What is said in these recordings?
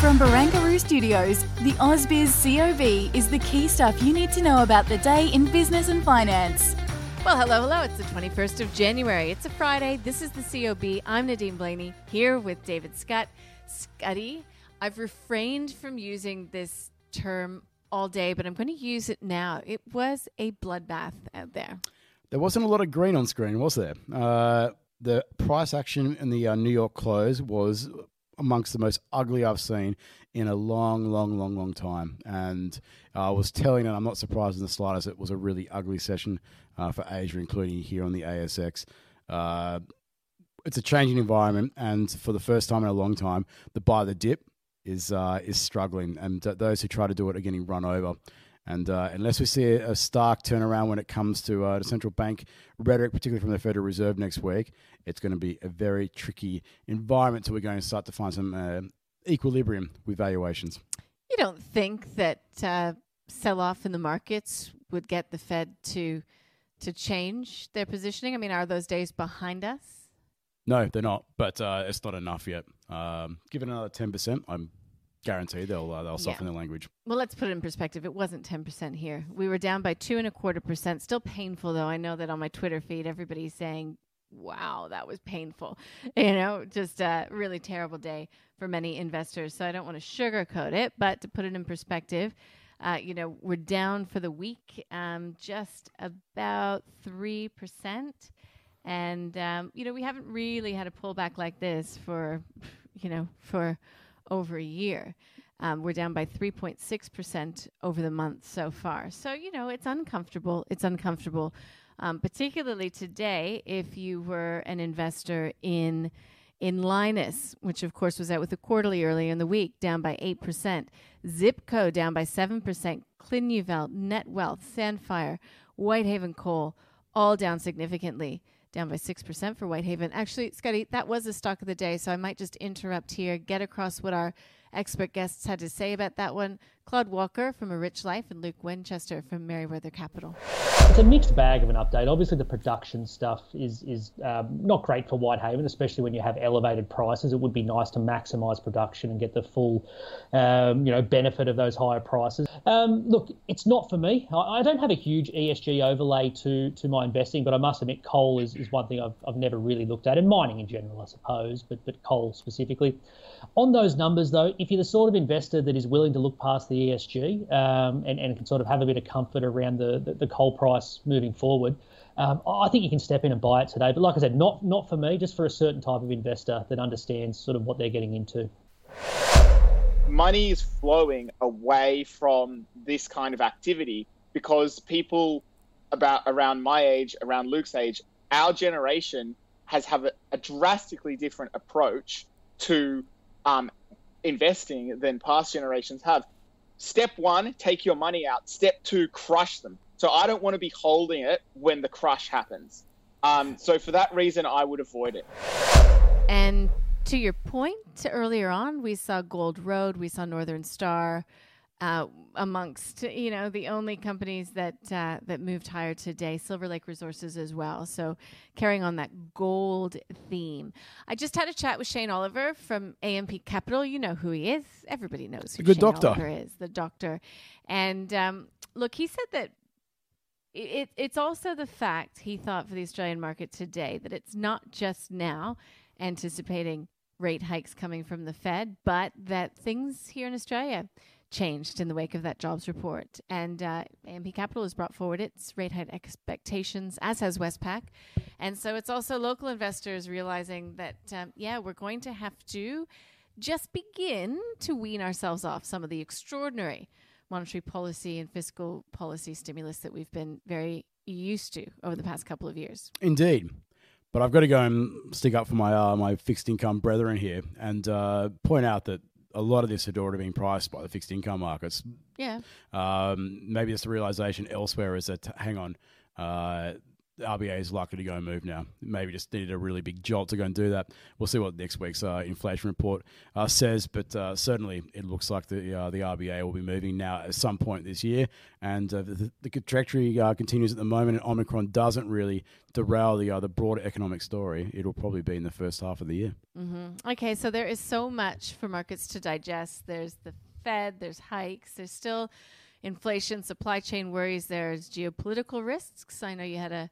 From Barangaroo Studios, the AusBiz COB is the key stuff you need to know about the day in business and finance. Well, hello, hello. It's the 21st of January. It's a Friday. This is the COB. I'm Nadine Blayney here with David Scott. Scotty, I've refrained from using this term all day, but I'm going to use it now. It was a bloodbath out there. There wasn't a lot of green on screen, was there? Uh, the price action in the uh, New York close was amongst the most ugly I've seen in a long, long, long, long time. And I was telling, and I'm not surprised in the slightest, it was a really ugly session uh, for Asia, including here on the ASX. Uh, it's a changing environment, and for the first time in a long time, the buy the dip is uh, is struggling, and those who try to do it are getting run over. And uh, unless we see a, a, stark turnaround when it comes to uh, the central bank rhetoric, particularly from the Federal Reserve next week, it's going to be a very tricky environment. So we're going to start to find some uh, equilibrium with valuations. You don't think that uh, sell off in the markets would get the Fed to to change their positioning? I mean, are those days behind us? No, they're not. But uh, it's not enough yet. Um, give it another ten percent. I'm guarantee they'll uh, they'll soften yeah. the language. Well, let's put it in perspective. It wasn't ten percent here. We were down by two and a quarter percent. Still painful though. I know that on my Twitter feed, everybody's saying, "Wow, that was painful." You know, just a really terrible day for many investors. So I don't want to sugarcoat it, but to put it in perspective. Uh, you know, we're down for the week um, just about 3%. And, um, you know, we haven't really had a pullback like this for, you know, for over a year. Um, we're down by 3.6% over the month so far. So, you know, it's uncomfortable. It's uncomfortable, um, particularly today if you were an investor in in Lynas, which of course was out with the quarterly earlier in the week, down by 8%. Zipco down by 7%. Clinuvel, Netwealth, Sandfire, Whitehaven Coal, all down significantly down by 6% for Whitehaven. Actually, Scotty, that was the stock of the day, so I might just interrupt here, get across what our expert guests had to say about that one. Claude Walker from A Rich Life and Luke Winchester from Meriwether Capital. It's a mixed bag of an update. Obviously, the production stuff is is um, not great for Whitehaven, especially when you have elevated prices. It would be nice to maximise production and get the full, um, you know, benefit of those higher prices. Um, look, it's not for me. I, I, don't have a huge ESG overlay to to my investing, but I must admit, coal is, is one thing I've, I've never really looked at, and mining in general, I suppose, but but coal specifically. On those numbers, though, if you're the sort of investor that is willing to look past the ESG um, and, and can sort of have a bit of comfort around the, the, the coal price moving forward, um, I think you can step in and buy it today. But like I said, not not for me, just for a certain type of investor that understands sort of what they're getting into. Money is flowing away from this kind of activity because people about around my age, around Luke's age, our generation has have a, a drastically different approach to um, investing than past generations have. Step one, take your money out. Step two, crush them. So I don't want to be holding it when the crush happens. Um, so for that reason, I would avoid it. And to your point earlier on, we saw Gold Road, we saw Northern Star, uh, amongst you know the only companies that uh, that moved higher today. Silver Lake Resources as well. So carrying on that gold theme. I just had a chat with Shane Oliver from AMP Capital. You know who he is. Everybody knows who good Shane doctor. Oliver is. The doctor. And um, look, he said that. It, it's also the fact he thought for the Australian market today that it's not just now anticipating rate hikes coming from the Fed, but that things here in Australia changed in the wake of that jobs report. And uh, AMP Capital has brought forward its rate hike expectations, as has Westpac. And so it's also local investors realizing that, um, yeah, we're going to have to just begin to wean ourselves off some of the extraordinary monetary policy and fiscal policy stimulus that we've been very used to over the past couple of years. Indeed. But I've got to go and stick up for my uh, my fixed income brethren here and uh, point out that a lot of this had already been priced by the fixed income markets. Yeah. Um, maybe it's a realization elsewhere is that, hang on, uh, the RBA is likely to go and move now. Maybe just needed a really big jolt to go and do that. We'll see what next week's uh, inflation report uh, says, but uh, certainly it looks like the uh, the RBA will be moving now at some point this year, and uh, the, the trajectory uh, continues at the moment. And Omicron doesn't really derail the the broader economic story. It'll probably be in the first half of the year. Mm-hmm. Okay, so there is so much for markets to digest. There's the Fed. There's hikes. There's still inflation, supply chain worries. There's geopolitical risks. I know you had a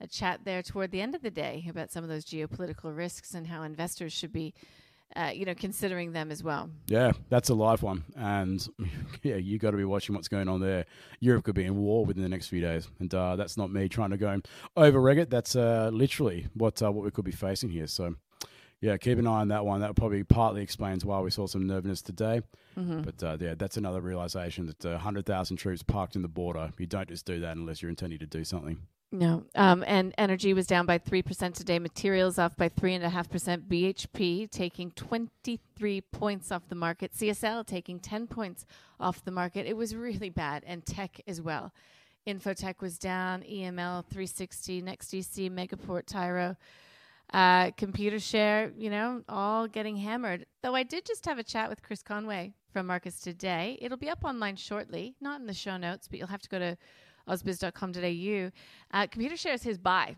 a chat there toward the end of the day about some of those geopolitical risks and how investors should be, uh, you know, considering them as well. Yeah, that's a live one, and yeah, you got to be watching what's going on there. Europe could be in war within the next few days, and uh, that's not me trying to go over it. That's uh, literally what uh, what we could be facing here. So. Yeah, keep an eye on that one. That probably partly explains why we saw some nervousness today. Mm-hmm. But uh, yeah, that's another realization that uh, 100,000 troops parked in the border. You don't just do that unless you're intending to do something. No. Um, and energy was down by 3% today. Materials off by 3.5%. BHP taking 23 points off the market. CSL taking 10 points off the market. It was really bad. And tech as well. Infotech was down. EML 360, NextDC, Megaport, Tyro. Uh, Computershare, you know, all getting hammered. Though I did just have a chat with Chris Conway from Marcus Today. It'll be up online shortly, not in the show notes, but you'll have to go to ausbiz.com.au. Uh, Computershare is his buy,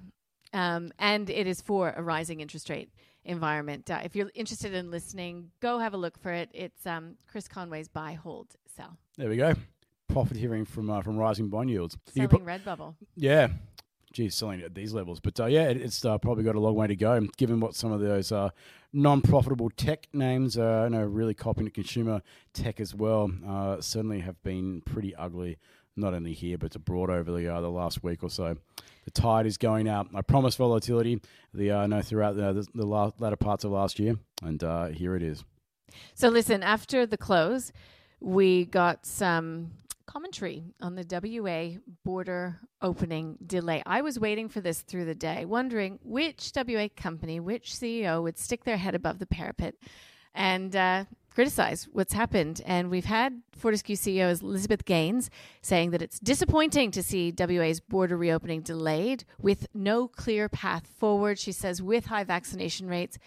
um, and it is for a rising interest rate environment. Uh, if you're interested in listening, go have a look for it. It's um, Chris Conway's buy, hold, sell. There we go. Profiteering from uh, from rising bond yields. Selling pro- Redbubble. Yeah. Geez, selling at these levels. But uh, yeah, it, it's uh, probably got a long way to go, given what some of those uh, non profitable tech names are you know, really copying to consumer tech as well. Uh, certainly have been pretty ugly not only here but abroad over the uh, the last week or so. The tide is going out. I promised volatility. The uh, no throughout the the, the latter parts of last year, and uh, here it is. So listen, after the close, we got some commentary on the WA border opening delay. I was waiting for this through the day, wondering which WA company, which CEO would stick their head above the parapet and uh, criticize what's happened. And we've had Fortescue CEO Elizabeth Gaines saying that it's disappointing to see WA's border reopening delayed with no clear path forward. She says, with high vaccination rates,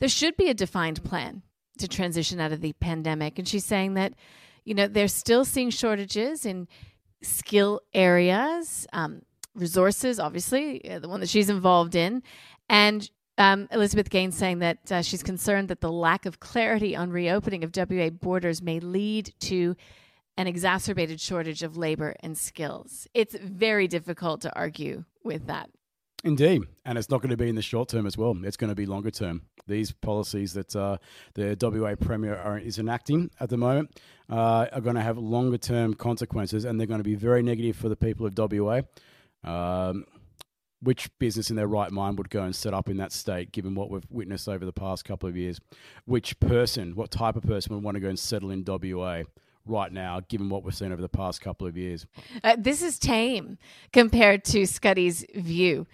there should be a defined plan to transition out of the pandemic. And she's saying that, you know, they're still seeing shortages in skill areas, um, resources, obviously, uh, the one that she's involved in. And um, Elizabeth Gaines saying that uh, she's concerned that the lack of clarity on reopening of WA borders may lead to an exacerbated shortage of labor and skills. It's very difficult to argue with that. Indeed. And it's not going to be in the short term as well. It's going to be longer term. These policies that uh, the WA Premier are, is enacting at the moment uh, are going to have longer term consequences and they're going to be very negative for the people of WA. Um, which business in their right mind would go and set up in that state, given what we've witnessed over the past couple of years? Which person, what type of person would want to go and settle in WA? Right now, given what we've seen over the past couple of years, uh, this is tame compared to Scotty's view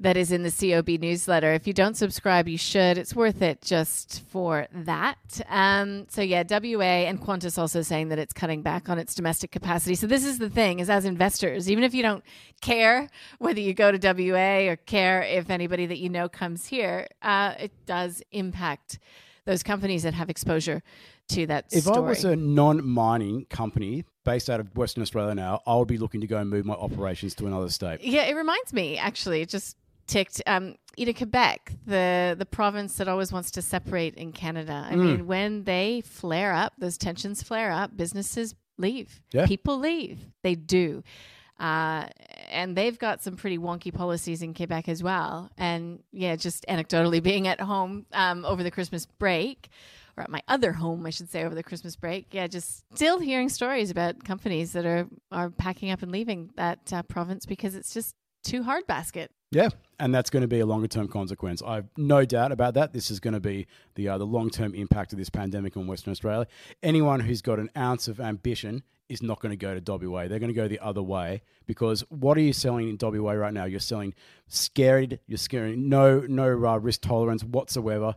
that is in the COB newsletter. If you don't subscribe, you should. It's worth it just for that. Um, so yeah, WA and Qantas also saying that it's cutting back on its domestic capacity. So this is the thing: is as investors, even if you don't care whether you go to WA or care if anybody that you know comes here, uh, it does impact those companies that have exposure to that. If story. I was a non-mining company based out of Western Australia now, I would be looking to go and move my operations to another state. Yeah, it reminds me actually, just ticked. Um, you know, Quebec, the the province that always wants to separate in Canada. I mm. mean, when they flare up, those tensions flare up, businesses leave. Yeah. People leave. They do. Uh, and they've got some pretty wonky policies in Quebec as well. And yeah, just anecdotally being at home um, over the Christmas break, or at my other home, I should say, over the Christmas break. Yeah, just still hearing stories about companies that are are packing up and leaving that uh, province because it's just too hard basket. Yeah, and that's going to be a longer term consequence. I've no doubt about that. This is going to be the uh, the long term impact of this pandemic on Western Australia. Anyone who's got an ounce of ambition is not going to go to WA. They're going to go the other way because what are you selling in WA right now? You're selling scared. You're scaring no no uh, risk tolerance whatsoever.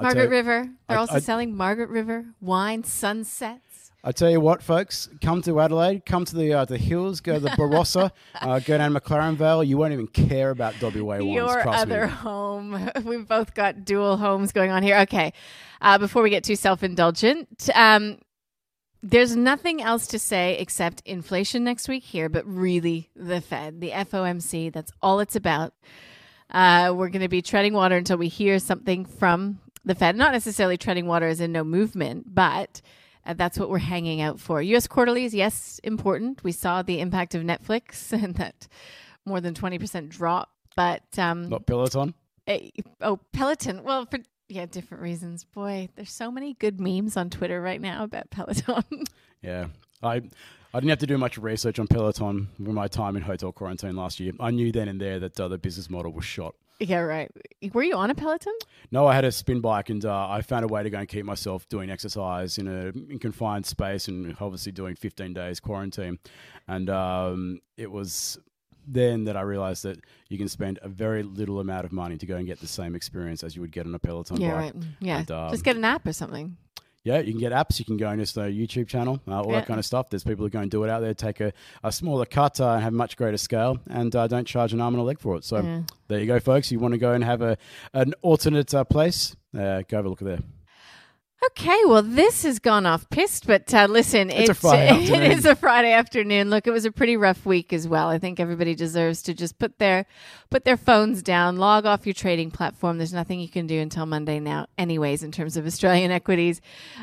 Margaret you- River. They're I- also I- selling Margaret River wine sunsets. I tell you what, folks, come to Adelaide, come to the uh, the hills, go to the Barossa, uh, go down to McLaren Vale. You won't even care about WA wines. Your other me. home. We've both got dual homes going on here. Okay. Uh, before we get too self indulgent, um, there's nothing else to say except inflation next week here, but really the Fed, the FOMC. That's all it's about. Uh, we're going to be treading water until we hear something from the Fed. Not necessarily treading water as in no movement, but uh, that's what we're hanging out for. U.S. quarterlies, yes, important. We saw the impact of Netflix and that more than 20% drop. But um, Not Peloton. eh, oh, Peloton. Well, for yeah, different reasons. Boy, there's so many good memes on Twitter right now about Peloton. Yeah, I I didn't have to do much research on Peloton with my time in hotel quarantine last year. I knew then and there that uh, the business model was shot. Yeah, right. Were you on a Peloton? No, I had a spin bike, and uh, I found a way to go and keep myself doing exercise in a in confined space, and obviously doing 15 days quarantine. And um, it was then that I realized that you can spend a very little amount of money to go and get the same experience as you would get on a Peloton yeah, bike. right. Yeah, And, um, just get an app or something. Yeah, you can get apps. You can go and just a YouTube channel, uh, all Yeah. that kind of stuff. There's people who go and do it out there, take a, a smaller cut uh, and have much greater scale, and uh, don't charge an arm and a leg for it. So Yeah. there you go, folks. You want to go and have a an alternate uh, place? Uh, go have a look there. Okay, well, this has gone off pissed, but uh, listen, It's a Friday it afternoon. is a Friday afternoon. Look, it was a pretty rough week as well. I think everybody deserves to just put their put their phones down, log off your trading platform. There's nothing you can do until Monday now, anyways, in terms of Australian equities,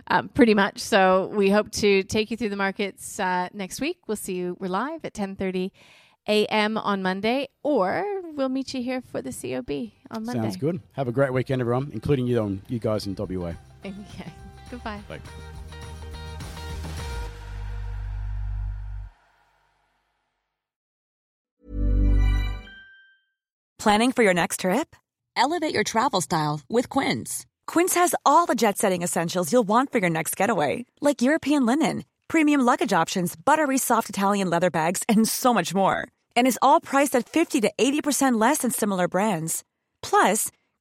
um, pretty much. So we hope to take you through the markets uh, next week. We'll see you. We're live at 10:30 a.m. on Monday, or we'll meet you here for the COB on Monday. Sounds good. Have a great weekend, everyone, including you, on you guys in WA. Okay. Goodbye. Bye. Planning for your next trip? Elevate your travel style with Quince. Quince has all the jet setting essentials you'll want for your next getaway, like European linen, premium luggage options, buttery soft Italian leather bags, and so much more. And is all priced at 50 to 80% less than similar brands. Plus,